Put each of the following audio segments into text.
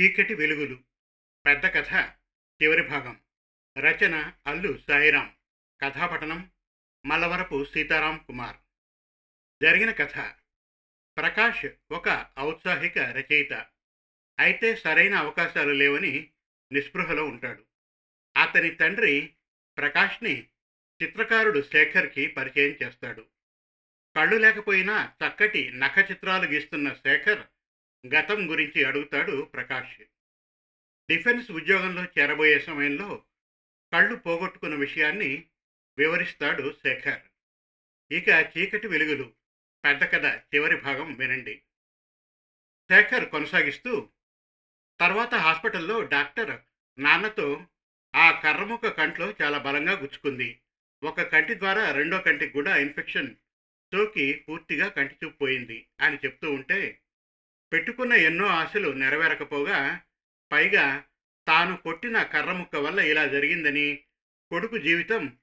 చీకటి వెలుగులు. పెద్ద కథ చివరి భాగం. రచన అల్లు సాయిరాం. కథాపఠనం మల్లవరపు సీతారాం కుమార్. జరిగిన కథ. ప్రకాష్ ఒక ఔత్సాహిక రచయిత. అయితే సరైన అవకాశాలు లేవని నిస్పృహలో ఉంటాడు. అతని తండ్రి ప్రకాష్ని చిత్రకారుడు శేఖర్కి పరిచయం చేస్తాడు. కళ్ళు లేకపోయినా చక్కటి నఖ చిత్రాలు గీస్తున్న శేఖర్ గతం గురించి అడుగుతాడు ప్రకాష్. డిఫెన్స్ ఉద్యోగంలో చేరబోయే సమయంలో కళ్ళు పోగొట్టుకున్న విషయాన్ని వివరిస్తాడు శేఖర్. ఇక చీకటి వెలుగులు పెద్ద కథ చివరి భాగం వినండి. శేఖర్ కొనసాగిస్తూ తర్వాత హాస్పిటల్లో డాక్టర్ నాన్నతో ఆ కర్రముక్క కంట్లో చాలా బలంగా గుచ్చుకుంది. ఒక కంటి ద్వారా రెండో కంటికి కూడా ఇన్ఫెక్షన్ సోకి పూర్తిగా కంటి చూపు పోయింది అని చెప్తూ ఉంటే పెట్టుకున్న ఎన్నో ఆశలు నెరవేరకపోగా పైగా తాను కొట్టిన కర్రముక్క వల్ల ఇలా జరిగిందని కొడుకు జీవితం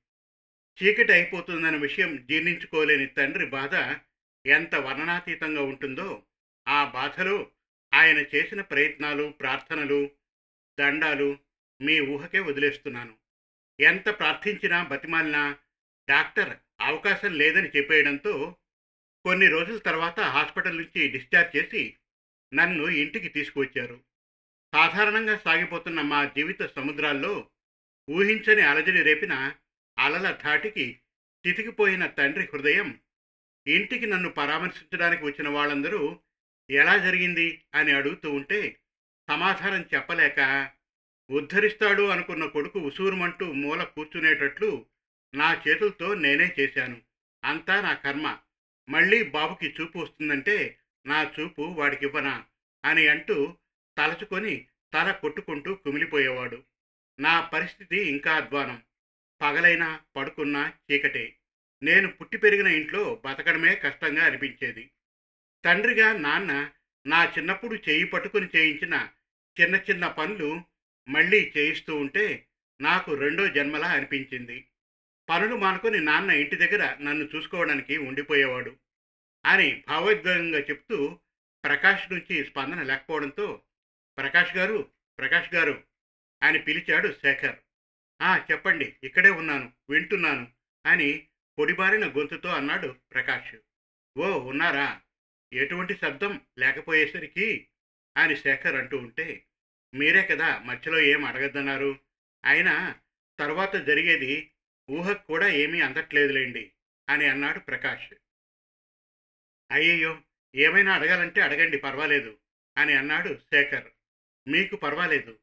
చీకటి అయిపోతుందన్న విషయం జీర్ణించుకోలేని తండ్రి బాధ ఎంత వర్ణనాతీతంగా ఉంటుందో ఆ బాధలో ఆయన చేసిన ప్రయత్నాలు ప్రార్థనలు దండాలు మీ ఊహకే వదిలేస్తున్నాను. ఎంత ప్రార్థించినా బతిమాలినా డాక్టర్ అవకాశం లేదని చెప్పేయడంతో కొన్ని రోజుల తర్వాత హాస్పిటల్ నుంచి డిశ్చార్జ్ చేసి నన్ను ఇంటికి తీసుకువచ్చారు. సాధారణంగా సాగిపోతున్న మా జీవిత సముద్రాల్లో ఊహించని అలజడి రేపిన అలల ధాటికి చితికిపోయిన తండ్రి హృదయం ఇంటికి నన్ను పరామర్శించడానికి వచ్చిన వాళ్ళందరూ ఎలా జరిగింది? అని అడుగుతూ ఉంటే సమాధానం చెప్పలేక ఉద్ధరిస్తాడు అనుకున్న కొడుకు ఉసూరుమంటూ మూల కూర్చునేటట్లు నా చేతులతో నేనే చేశాను. అంతా నా కర్మ. మళ్ళీ బాబుకి చూపు వస్తుందంటే నా చూపు వాడికివ్వనా? అని అంటూ తలచుకొని తల కొట్టుకుంటూ కుమిలిపోయేవాడు. నా పరిస్థితి ఇంకా అధ్వానం. పగలైనా పడుకున్నా చీకటే. నేను పుట్టి పెరిగిన ఇంట్లో బతకడమే కష్టంగా అనిపించేది. తండ్రిగా నాన్న నా చిన్నప్పుడు చేయి పట్టుకుని చేయించిన చిన్న చిన్న పనులు మళ్ళీ చేయిస్తూ ఉంటే నాకు రెండో జన్మలా అనిపించింది. పనులు మానుకొని నాన్న ఇంటి దగ్గర నన్ను చూసుకోవడానికి ఉండిపోయేవాడు. అని భావోద్వేగంగా చెప్తూ ప్రకాష్ నుంచి స్పందన లేకపోవడంతో ప్రకాష్ గారు ప్రకాష్ గారు అని పిలిచాడు శేఖర్. ఆ చెప్పండి ఇక్కడే ఉన్నాను వింటున్నాను అని పొడిబారిన గొంతుతో అన్నాడు ప్రకాష్. ఓ ఉన్నారా? ఎటువంటి శబ్దం లేకపోయేసరికి అని శేఖర్ అంటూ ఉంటే మీరే కదా మధ్యలో ఏం అడగద్దన్నారు? అయినా తర్వాత జరిగేది ఊహకు కూడా ఏమీ అందట్లేదులేండి అని అన్నాడు ప్రకాష్. అయ్యయ్యో! ఏమైనా అడగాలంటే అడగండి పర్వాలేదు అని అన్నాడు శేఖర్. మీకు పర్వాలేదు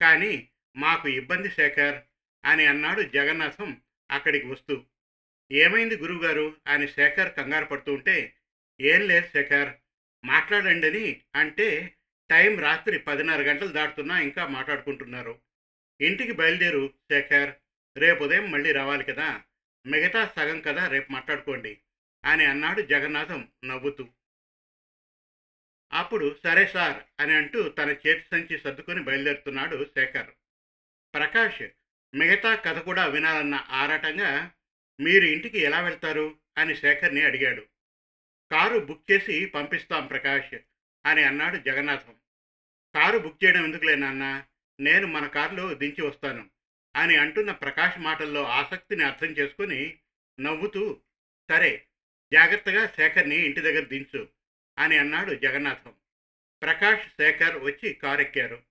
కానీ మాకు ఇబ్బంది శేఖర్ అని అన్నాడు జగన్నాథం అక్కడికి వస్తూ. ఏమైంది గురువుగారు? అని శేఖర్ కంగారు పడుతూ ఉంటే ఏం లేదు శేఖర్ మాట్లాడండి అని అంటే టైం రాత్రి పదిన్నర గంటలు దాటుతున్నా ఇంకా మాట్లాడుకుంటున్నారు. ఇంటికి బయలుదేరు శేఖర్ రేపు ఉదయం మళ్ళీ రావాలి కదా మిగతా సగం కదా రేపు మాట్లాడుకోండి అని అన్నాడు జగన్నాథం నవ్వుతూ. అప్పుడు సరే సార్ అని అంటూ తన చేతి సంచి సర్దుకొని బయలుదేరుతున్నాడు శేఖర్. ప్రకాష్ మిగతా కథ కూడా వినాలన్న ఆరాటంగా మీరు ఇంటికి ఎలా వెళ్తారు? అని శేఖర్ని అడిగాడు. కారు బుక్ చేసి పంపిస్తాం ప్రకాష్ అని అన్నాడు జగన్నాథం. కారు బుక్ చేయడం ఎందుకులే నాన్న? నేను మన కారులో దించి వస్తాను అని అంటున్న ప్రకాష్ మాటల్లో ఆసక్తిని అర్థం చేసుకుని నవ్వుతూ సరే జాగ్రత్తగా శేఖర్ని ఇంటి దగ్గర దించు అని అన్నాడు జగన్నాథం. ప్రకాష్ శేఖర్ వచ్చి కారు ఎక్కారు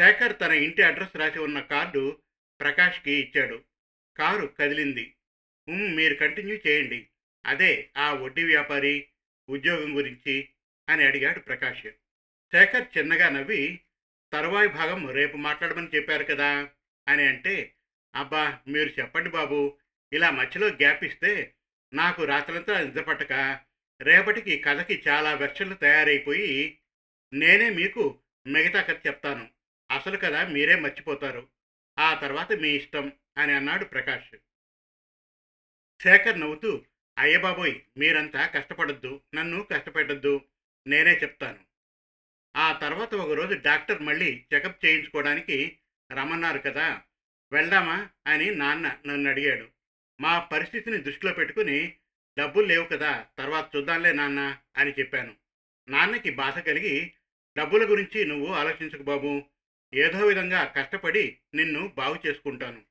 శేఖర్ తన ఇంటి అడ్రస్ రాసి ఉన్న కార్డు ప్రకాష్కి ఇచ్చాడు. కారు కదిలింది. మీరు కంటిన్యూ చేయండి. అదే ఆ వడ్డీ వ్యాపారి ఉద్యోగం గురించి అని అడిగాడు ప్రకాష్. శేఖర్ చిన్నగా నవ్వి తరువాయి భాగం రేపు మాట్లాడమని చెప్పారు కదా అని అంటే అబ్బా మీరు చెప్పండి బాబు. ఇలా మధ్యలో గ్యాప్ ఇస్తే నాకు రాత్రంతా నిద్రపట్టక రేపటికి కథకి చాలా వెర్షన్లు తయారైపోయి నేనే మీకు మిగతా కథ చెప్తాను. అసలు కథ మీరే మర్చిపోతారు. ఆ తర్వాత మీ ఇష్టం అని అన్నాడు ప్రకాష్. శేఖర్ నవ్వుతూ అయ్యబాబోయ్ మీరంతా కష్టపడద్దు నన్ను కష్టపెట్టద్దు నేనే చెప్తాను. ఆ తర్వాత ఒకరోజు డాక్టర్ మళ్ళీ చెకప్ చేయించుకోవడానికి రమ్మన్నారు కదా వెళ్దామా? అని నాన్న నన్ను అడిగాడు. మా పరిస్థితిని దృష్టిలో పెట్టుకుని డబ్బులు లేవు కదా తర్వాత చూద్దాంలే నాన్న అని చెప్పాను. నాన్నకి బాధ కలిగి డబ్బుల గురించి నువ్వు ఆలోచించకు బాబు. ఏదో విధంగా కష్టపడి నిన్ను బాగు చేసుకుంటాను.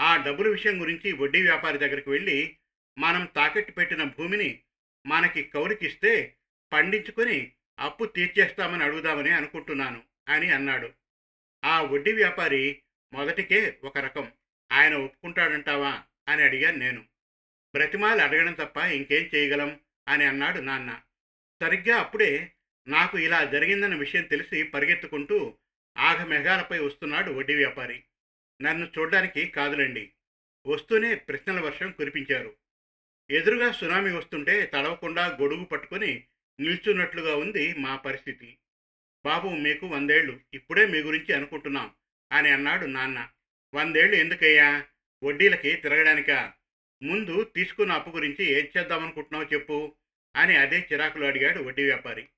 ఆ డబ్బుల విషయం గురించి వడ్డీ వ్యాపారి దగ్గరికి వెళ్ళి మనం తాకట్టు పెట్టిన భూమిని మనకి కౌలుకిస్తే పండించుకొని అప్పు తీర్చేస్తామని అడుగుదామని అనుకుంటున్నాను అని అన్నాడు. ఆ వడ్డీ వ్యాపారి మొదటికే ఒక రకం. ఆయన ఒప్పుకుంటాడంటావా? అని అడిగాను నేను. బ్రతిమాలు అడగడం తప్ప ఇంకేం చేయగలం? అని అన్నాడు నాన్న. సరిగ్గా అప్పుడే నాకు ఇలా జరిగిందన్న విషయం తెలిసి పరిగెత్తుకుంటూ ఆగమెఘాలపై వస్తున్నాడు వడ్డీ వ్యాపారి. నన్ను చూడడానికి కాదులండి. వస్తూనే ప్రశ్నల వర్షం కురిపించారు. ఎదురుగా సునామీ వస్తుంటే తడవకుండా గొడుగు పట్టుకొని నిల్చున్నట్లుగా ఉంది మా పరిస్థితి. బాబు మీకు వందేళ్ళు ఇప్పుడే మీ గురించి అనుకుంటున్నాం అని అన్నాడు నాన్న. వందేళ్ళు ఎందుకయ్యా? వడ్డీలకి తిరగడానికా? ముందు తీసుకున్న అప్పు గురించి ఏం చేద్దామనుకుంటున్నావు చెప్పు అని అదే చిరాకులు అడిగాడు వడ్డీ వ్యాపారి.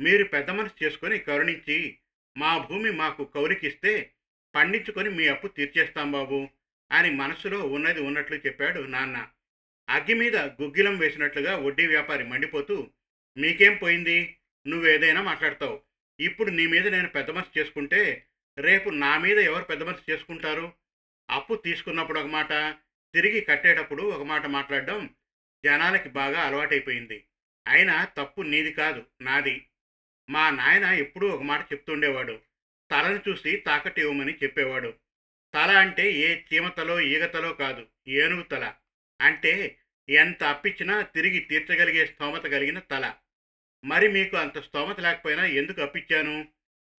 మీరు పెద్ద మనసు చేసుకొని కరుణించి మా భూమి మాకు కౌలికిస్తే పండించుకొని మీ అప్పు తీర్చేస్తాం బాబు అని మనసులో ఉన్నది ఉన్నట్లు చెప్పాడు నాన్న. అగ్గి మీద గుగ్గిలం వేసినట్లుగా వడ్డీ వ్యాపారి మండిపోతూ మీకేం పోయింది? నువ్వేదైనా మాట్లాడతావు. ఇప్పుడు నీ మీద నేను పెద్ద మనసు చేసుకుంటే రేపు నా మీద ఎవరు పెద్ద మనసు చేసుకుంటారు? అప్పు తీసుకున్నప్పుడు ఒక మాట తిరిగి కట్టేటప్పుడు ఒక మాట మాట్లాడడం జనాలకి బాగా అలవాటైపోయింది. అయినా తప్పు నీది కాదు నాది. మా నాయన ఎప్పుడూ ఒక మాట చెప్తుండేవాడు. తలను చూసి తాకట్టు ఇవ్వమని చెప్పేవాడు. తల అంటే ఏ చీమతలో ఈగతలో కాదు ఏనుగు తల. అంటే ఎంత అప్పిచ్చినా తిరిగి తీర్చగలిగే స్తోమత కలిగిన తల. మరి మీకు అంత స్తోమత లేకపోయినా ఎందుకు అప్పిచ్చాను?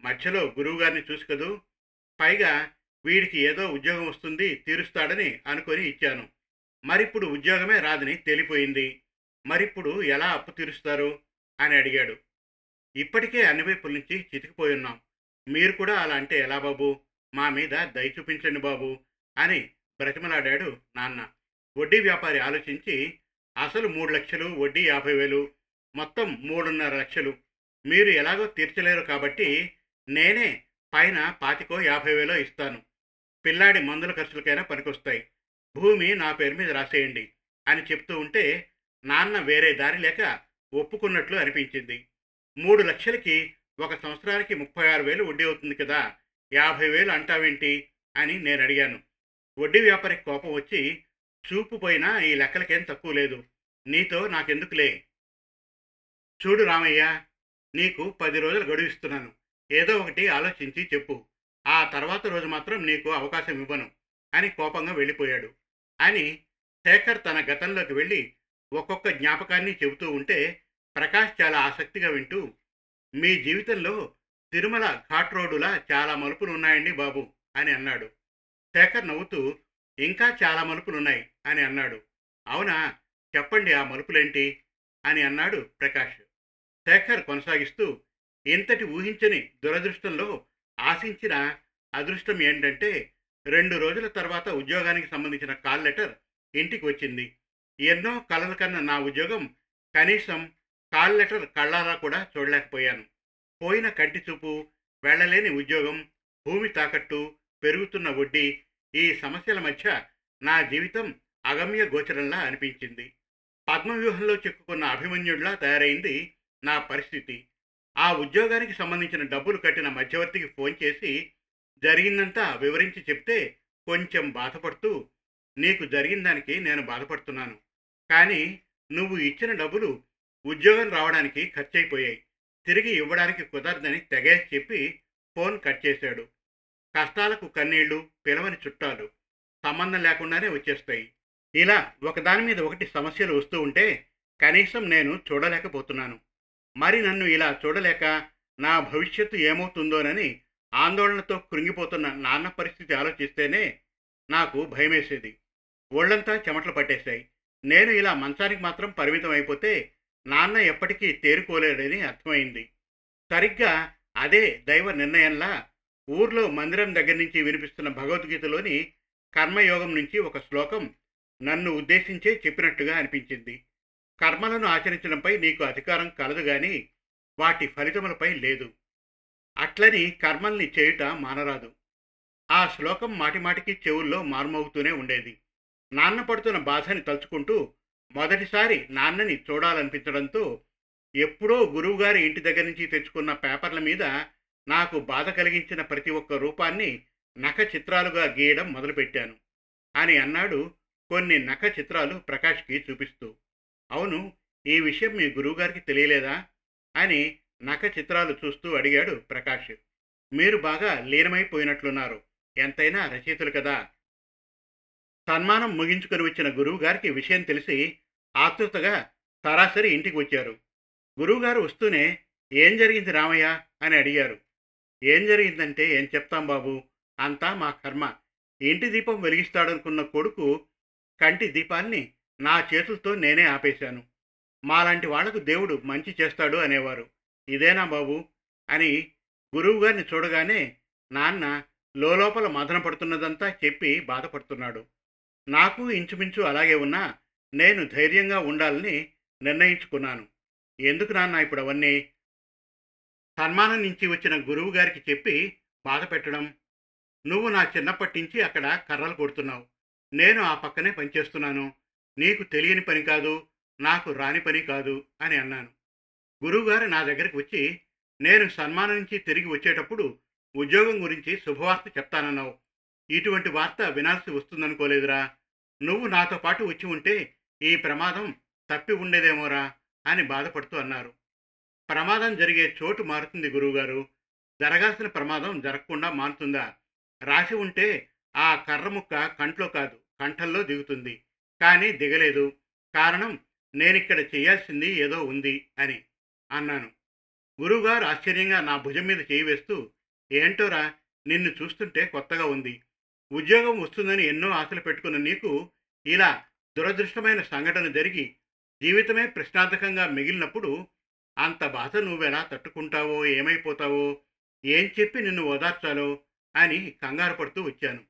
మధ్యలో గురువుగారిని చూసి కదూ పైగా వీడికి ఏదో ఉద్యోగం వస్తుంది తీరుస్తాడని అనుకొని ఇచ్చాను. మరిప్పుడు ఉద్యోగమే రాదని తేలిపోయింది. మరిప్పుడు ఎలా అప్పు తీరుస్తారు? అని అడిగాడు. ఇప్పటికే అన్ని వైపుల నుంచి చితికిపోయి ఉన్నాం. మీరు కూడా అలా అంటే ఎలా బాబు? మా మీద దయ చూపించండి బాబు అని బ్రతిమలాడాడు నాన్న. వడ్డీ వ్యాపారి ఆలోచించి అసలు మూడు లక్షలు వడ్డీ యాభై వేలు మొత్తం మూడున్నర లక్షలు. మీరు ఎలాగో తీర్చలేరు కాబట్టి నేనే పైన పాతికో యాభై వేలో ఇస్తాను. పిల్లాడి మందుల ఖర్చులకైనా పనికొస్తాయి. భూమి నా పేరు మీద రాసేయండి అని చెప్తూ ఉంటే నాన్న వేరే దారి లేక ఒప్పుకున్నట్లు అనిపించింది. మూడు లక్షలకి ఒక సంవత్సరానికి ముప్పై ఆరు వేలు వడ్డీ అవుతుంది కదా యాభై వేలు అంటావేంటి అని నేను అడిగాను. వడ్డీ వ్యాపారికి కోపం వచ్చి చూపు పోయినా ఈ లెక్కలకేం తక్కువ లేదు. నీతో నాకెందుకులే? చూడు రామయ్య నీకు పది రోజులు గడువిస్తున్నాను ఏదో ఒకటి ఆలోచించి చెప్పు. ఆ తర్వాత రోజు మాత్రం నీకు అవకాశం ఇవ్వను అని కోపంగా వెళ్ళిపోయాడు. అని శేఖర్ తన గతంలోకి వెళ్ళి ఒక్కొక్క జ్ఞాపకాన్ని చెబుతూ ఉంటే ప్రకాష్ చాలా ఆసక్తిగా వింటూ మీ జీవితంలో తిరుమల ఘాట్ రోడ్డులా చాలా మలుపులున్నాయండి బాబు అని అన్నాడు. శేఖర్ నవ్వుతూ ఇంకా చాలా మలుపులున్నాయి అని అన్నాడు. అవునా? చెప్పండి ఆ మలుపులేంటి? అని అన్నాడు ప్రకాష్. శేఖర్ కొనసాగిస్తూ ఇంతటి ఊహించని దురదృష్టంలో ఆశించిన అదృష్టం ఏంటంటే రెండు రోజుల తర్వాత ఉద్యోగానికి సంబంధించిన కాల్ లెటర్ ఇంటికి వచ్చింది. ఎన్నో కలల కన్నా నా ఉద్యోగం కనీసం కాల్ లెటర్ కళ్ళారా కూడా చూడలేకపోయాను. పోయిన కంటి చూపు వెళ్ళలేని ఉద్యోగం భూమి తాకట్టు పెరుగుతున్న వడ్డీ ఈ సమస్యల మధ్య నా జీవితం అగమ్య గోచరంలా అనిపించింది. పద్మవ్యూహంలో చిక్కుకున్న అభిమన్యుడిలా తయారైంది నా పరిస్థితి. ఆ ఉద్యోగానికి సంబంధించిన డబ్బులు కట్టిన మధ్యవర్తికి ఫోన్ చేసి జరిగిందంతా వివరించి చెప్తే కొంచెం బాధపడుతూ నీకు జరిగిన దానికి నేను బాధపడుతున్నాను. కానీ నువ్వు ఇచ్చిన డబ్బులు ఉద్యోగం రావడానికి ఖర్చయిపోయాయి. తిరిగి ఇవ్వడానికి కుదరదని తెగేసి చెప్పి ఫోన్ కట్ చేశాడు. కష్టాలకు కన్నీళ్ళు పిలవని చుట్టాలు సంబంధం లేకుండానే వచ్చేస్తాయి. ఇలా ఒకదాని మీద ఒకటి సమస్యలు వస్తూ ఉంటే కనీసం నేను చూడలేకపోతున్నాను. మరి నన్ను ఇలా చూడలేక నా భవిష్యత్తు ఏమవుతుందోనని ఆందోళనతో కృంగిపోతున్న నాన్న పరిస్థితి ఆలోచిస్తేనే నాకు భయమేసేది. ఒళ్ళంతా చెమటలు పట్టేశాయి. నేను ఇలా మంచానికి మాత్రం పరిమితం అయిపోతే నాన్న ఎప్పటికీ తేరుకోలేడని అర్థమైంది. సరిగ్గా అదే దైవ నిర్ణయంలా ఊర్లో మందిరం దగ్గర నుంచి వినిపిస్తున్న భగవద్గీతలోని కర్మయోగం నుంచి ఒక శ్లోకం నన్ను ఉద్దేశించే చెప్పినట్టుగా అనిపించింది. కర్మలను ఆచరించడంపై నీకు అధికారం కలదు గాని వాటి ఫలితములపై లేదు. అట్లని కర్మల్ని చేయుట మానరాదు. ఆ శ్లోకం మాటిమాటికి చెవుల్లో మారుమోగుతూనే ఉండేది. నాన్న పడుతున్న బాధని తలుచుకుంటూ మొదటిసారి నాన్నని చూడాలనిపించడంతో ఎప్పుడో గురువుగారి ఇంటి దగ్గర నుంచి తెచ్చుకున్న పేపర్ల మీద నాకు బాధ కలిగించిన ప్రతి ఒక్క రూపాన్ని నఖ చిత్రాలుగా గీయడం మొదలుపెట్టాను అని అన్నాడు కొన్ని నఖ చిత్రాలు ప్రకాష్కి చూపిస్తూ. అవును ఈ విషయం మీ గురువుగారికి తెలియలేదా? అని నఖ చిత్రాలు చూస్తూ అడిగాడు ప్రకాష్. మీరు బాగా లీనమైపోయినట్లున్నారు. ఎంతైనా రచయితలు కదా. సన్మానం ముగించుకొని వచ్చిన గురువుగారికి విషయం తెలిసి ఆతృతగా సరాసరి ఇంటికి వచ్చారు. గురువుగారు వస్తూనే ఏం జరిగింది రామయ్య? అని అడిగారు. ఏం జరిగిందంటే ఏం చెప్తాం బాబు? అంతా మా కర్మ. ఇంటి దీపం వెలిగిస్తాడనుకున్న కొడుకు కంటి దీపాన్ని నా చేతులతో నేనే ఆపేశాను. మాలాంటి వాళ్ళకు దేవుడు మంచి చేస్తాడు అనేవారు. ఇదేనా బాబు అని గురువుగారిని చూడగానే నాన్న లోపల మదన పడుతున్నదంతా చెప్పి బాధపడుతున్నాడు. నాకు ఇంచుమించు అలాగే ఉన్నా నేను ధైర్యంగా ఉండాలని నిర్ణయించుకున్నాను. ఎందుకు నాన్న ఇప్పుడు అవన్నీ సన్మానం నుంచి వచ్చిన గురువు గారికి చెప్పి బాధ పెట్టడం. నువ్వు నా చిన్నప్పటి నుంచి అక్కడ కర్రలు కొడుతున్నావు. నేను ఆ పక్కనే పనిచేస్తున్నాను. నీకు తెలియని పని కాదు నాకు రాని పని కాదు అని అన్నాను. గురువుగారు నా దగ్గరికి వచ్చి నేను సన్మానం నుంచి తిరిగి వచ్చేటప్పుడు ఉద్యోగం గురించి శుభవార్త చెప్తానన్నావు. ఇటువంటి వార్త వినాల్సి వస్తుందనుకోలేదురా. నువ్వు నాతో పాటు వచ్చి ఉంటే ఈ ప్రమాదం తప్పి ఉండేదేమోరా అని బాధపడుతూ అన్నారు. ప్రమాదం జరిగే చోటు మారుతుంది గురువుగారు. జరగాల్సిన ప్రమాదం జరగకుండా మారుతుందా? రాసి ఉంటే ఆ కర్ర ముక్క కంట్లో కాదు కంఠంలో దిగుతుంది. కానీ దిగలేదు. కారణం నేనిక్కడ చేయాల్సింది ఏదో ఉంది అని అన్నాను. గురువుగారు ఆశ్చర్యంగా నా భుజం మీద చేయి వేస్తూ ఏంటోరా నిన్ను చూస్తుంటే కొత్తగా ఉంది. ఉద్యోగం వస్తుందని ఎన్నో ఆశలు పెట్టుకున్న నీకు ఇలా దురదృష్టమైన సంఘటన జరిగి జీవితమే ప్రశ్నార్థకంగా మిగిలినప్పుడు అంత బాధ నువ్వెలా తట్టుకుంటావో ఏమైపోతావో ఏం చెప్పి నిన్ను ఓదార్చాలో అని కంగారు పడుతూ వచ్చాను.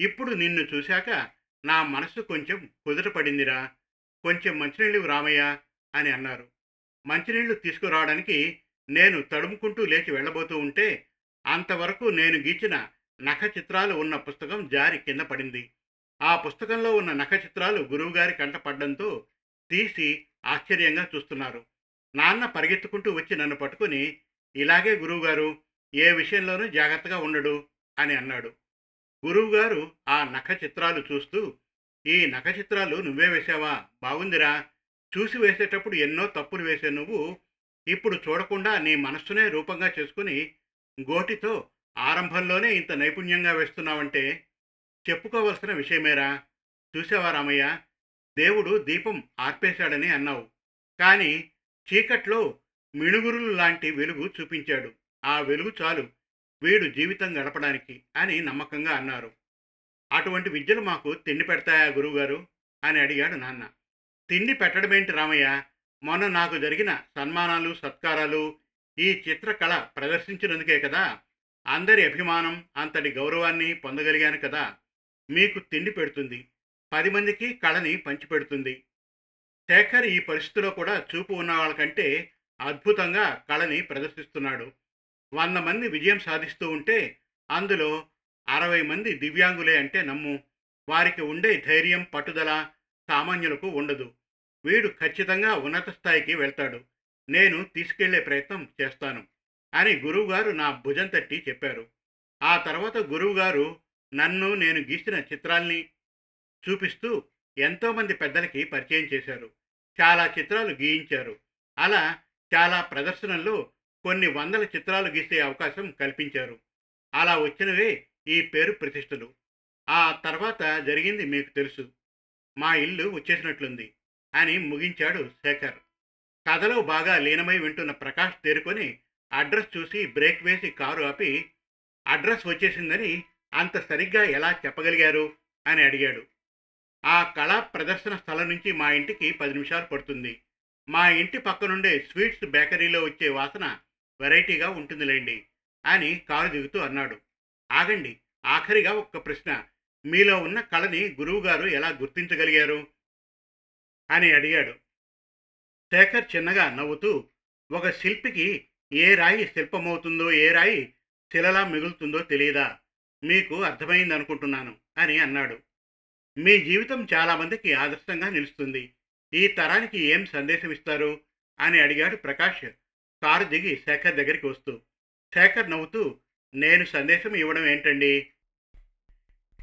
ఇప్పుడు నిన్ను చూశాక నా మనసు కొంచెం కుదుటపడిందిరా కొంచెం మంచినీళ్ళు రామయ్య అని అన్నారు. మంచినీళ్ళు తీసుకురావడానికి నేను తడుముకుంటూ లేచి వెళ్ళబోతూ ఉంటే అంతవరకు నేను గీచిన నఖ చిత్రాలు ఉన్న పుస్తకం జారి కింద పడింది. ఆ పుస్తకంలో ఉన్న నఖ చిత్రాలు గురువుగారి కంట పడ్డంతో తీసి ఆశ్చర్యంగా చూస్తున్నారు. నాన్న పరిగెత్తుకుంటూ వచ్చి నన్ను పట్టుకుని ఇలాగే గురువుగారు ఏ విషయంలోనూ జాగ్రత్తగా ఉండడు అని అన్నాడు. గురువుగారు ఆ నఖ చిత్రాలు చూస్తూ ఈ నఖ చిత్రాలు నువ్వే వేశావా? బాగుందిరా. చూసి వేసేటప్పుడు ఎన్నో తప్పులు వేసే నువ్వు. ఇప్పుడు చూడకుండా నీ మనస్సునే రూపంగా చేసుకుని గోటితో ఆరంభంలోనే ఇంత నైపుణ్యంగా వేస్తున్నావంటే చెప్పుకోవలసిన విషయమేరా. చూసావా రామయ్య? దేవుడు దీపం ఆర్పేశాడని అన్నావు. కానీ చీకట్లో మిణుగురులు లాంటి వెలుగు చూపించాడు. ఆ వెలుగు చాలు. వీడు జీవితం గడపడానికి అని నమ్మకంగా అన్నారు. అటువంటి విద్యలు మాకు తిండి పెడతాయా గురువుగారు? అని అడిగాడు నాన్న. తిండి పెట్టడమేంటి రామయ్య? మొన్న నాకు జరిగిన సన్మానాలు సత్కారాలు ఈ చిత్రకళ ప్రదర్శించినందుకే కదా! అందరి అభిమానం అంతటి గౌరవాన్ని పొందగలిగాను కదా! మీకు తిండి పెడుతుంది. పది మందికి కళని పంచిపెడుతుంది శేఖర్ ఈ పరిస్థితిలో కూడా చూపు ఉన్న వాళ్ళకంటే అద్భుతంగా కళని ప్రదర్శిస్తున్నాడు. వంద మంది విజయం సాధిస్తూ ఉంటే అందులో అరవై మంది దివ్యాంగులే అంటే నమ్ము. వారికి ఉండే ధైర్యం పట్టుదల సామాన్యులకు ఉండదు. వీడు ఖచ్చితంగా ఉన్నత స్థాయికి వెళ్తాడు. నేను తీసుకెళ్ళే ప్రయత్నం చేస్తాను అని గురువుగారు నా భుజం తట్టి చెప్పారు. ఆ తర్వాత గురువుగారు నన్ను నేను గీసిన చిత్రాల్ని చూపిస్తూ ఎంతోమంది పెద్దలకి పరిచయం చేశారు. చాలా చిత్రాలు గీయించారు. అలా చాలా ప్రదర్శనల్లో కొన్ని వందల చిత్రాలు గీసే అవకాశం కల్పించారు. అలా వచ్చినవే ఈ పేరు ప్రతిష్టలు. ఆ తర్వాత జరిగింది మీకు తెలుసు. మా ఇల్లు వచ్చేసినట్లుంది అని ముగించాడు శేఖర్. కథలో బాగా లీనమై వింటున్న ప్రకాష్ తేరుకొని అడ్రస్ చూసి బ్రేక్ వేసి కారు ఆపి అడ్రస్ వచ్చేసిందని అంత సరిగ్గా ఎలా చెప్పగలిగారు? అని అడిగాడు. ఆ కళా ప్రదర్శన స్థలం నుంచి మా ఇంటికి పది నిమిషాలు పడుతుంది. మా ఇంటి పక్కనుండే స్వీట్స్ బేకరీలో వచ్చే వాసన వెరైటీగా ఉంటుందిలేండి అని కారు దిగుతూ అన్నాడు. ఆగండి ఆఖరిగా ఒక్క ప్రశ్న. మీలో ఉన్న కళని గురువుగారు ఎలా గుర్తించగలిగారు? అని అడిగాడు. శేఖర్ చిన్నగా నవ్వుతూ ఒక శిల్పికి ఏ రాయి శిల్పమవుతుందో ఏ రాయి శిలలా మిగులుతుందో తెలియదా? మీకు అర్థమైంది అనుకుంటున్నాను అని అన్నాడు. మీ జీవితం చాలామందికి ఆదర్శంగా నిలుస్తుంది. ఈ తరానికి ఏం సందేశం ఇస్తారు అని అడిగాడు ప్రకాష్. కారు దిగి శేఖర్ దగ్గరికి వస్తూ శేఖర్ నవ్వుతూ నేను సందేశం ఇవ్వడం ఏంటండి?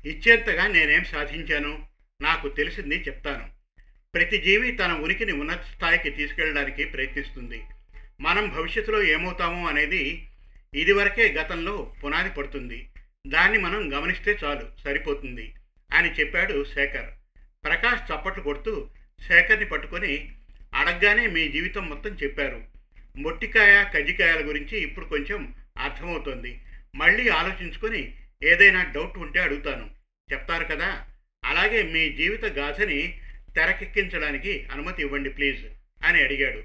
ఇచ్చేంతగా నేనేం సాధించాను? నాకు తెలిసింది చెప్తాను. ప్రతి జీవి తన ఉనికిని ఉన్నత స్థాయికి తీసుకెళ్ళడానికి ప్రయత్నిస్తుంది. మనం భవిష్యత్తులో ఏమవుతామో అనేది ఇదివరకే గతంలో పునాది పడుతుంది. దాన్ని మనం గమనిస్తే చాలు సరిపోతుంది అని చెప్పాడు శేఖర్. ప్రకాష్ చప్పట్లు కొడుతూ శేఖర్ని పట్టుకొని అడగగానే మీ జీవితం మొత్తం చెప్పారు. మొట్టికాయ కజ్జికాయల గురించి ఇప్పుడు కొంచెం అర్థమవుతోంది. మళ్ళీ ఆలోచించుకొని ఏదైనా డౌట్ ఉంటే అడుగుతాను. చెప్తారు కదా? అలాగే మీ జీవిత గాథని తెరకెక్కించడానికి అనుమతి ఇవ్వండి ప్లీజ్ అని అడిగాడు.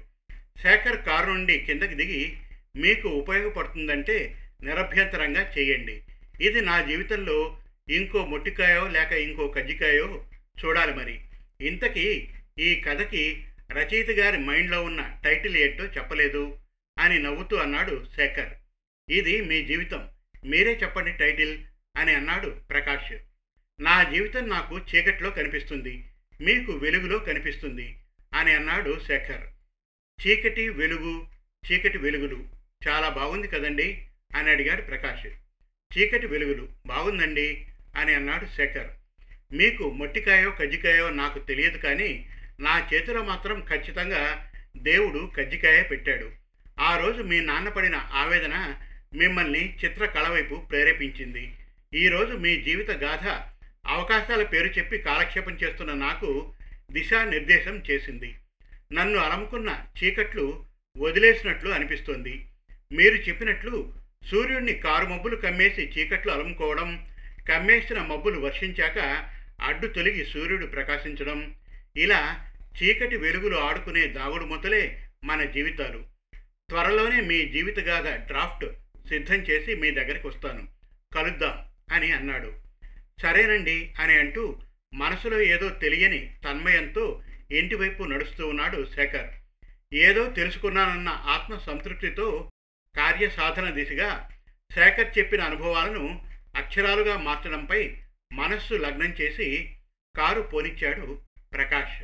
శేఖర్ కారు నుండి కిందకి దిగి మీకు ఉపయోగపడుతుందంటే నిరభ్యంతరంగా చేయండి. ఇది నా జీవితంలో ఇంకో మొట్టికాయో లేక ఇంకో కజ్జికాయో చూడాలి మరి. ఇంతకీ ఈ కథకి రచయిత గారి మైండ్లో ఉన్న టైటిల్ ఏంటో చెప్పలేదు అని నవ్వుతూ అన్నాడు శేఖర్. ఇది మీ జీవితం. మీరే చెప్పండి టైటిల్ అని అన్నాడు ప్రకాష్. నా జీవితం నాకు చీకట్లో కనిపిస్తుంది. మీకు వెలుగులో కనిపిస్తుంది అని అన్నాడు శేఖర్. చీకటి వెలుగు చీకటి వెలుగులు. చాలా బాగుంది కదండి అని అడిగాడు ప్రకాష్. చీకటి వెలుగులు బాగుందండి అని అన్నాడు శేఖర్. మీకు మొట్టికాయో కజ్జికాయో నాకు తెలియదు కానీ నా చేతిలో మాత్రం ఖచ్చితంగా దేవుడు కజ్జికాయ పెట్టాడు. ఆ రోజు మీ నాన్న పడిన ఆవేదన మిమ్మల్ని చిత్రకళ వైపు ప్రేరేపించింది. ఈరోజు మీ జీవిత గాథ అవకాశాల పేరు చెప్పి కాలక్షేపం చేస్తున్న నాకు దిశానిర్దేశం చేసింది. నన్ను అలముకున్న చీకట్లు వదిలేసినట్లు అనిపిస్తోంది. మీరు చెప్పినట్లు సూర్యుడిని కారు మబ్బులు కమ్మేసి చీకట్లు అలుముకోవడం కమ్మేసిన మబ్బులు వర్షించాక అడ్డు తొలగి సూర్యుడు ప్రకాశించడం ఇలా చీకటి వెలుగులు ఆడుకునే దాగుడు మొదలే మన జీవితాలు. త్వరలోనే మీ జీవితగాథ డ్రాఫ్ట్ సిద్ధం చేసి మీ దగ్గరికి వస్తాను. కలుద్దాం అని అన్నాడు. సరేనండి అని అంటూ మనసులో ఏదో తెలియని తన్మయంతో ఇంటివైపు నడుస్తూ ఉన్నాడు శేఖర్. ఏదో తెలుసుకున్నానన్న ఆత్మ సంతృప్తితో కార్యసాధన దిశగా శేఖర్ చెప్పిన అనుభవాలను అక్షరాలుగా మార్చడంపై మనస్సు లగ్నం చేసి కారు పోనిచ్చాడు ప్రకాష్.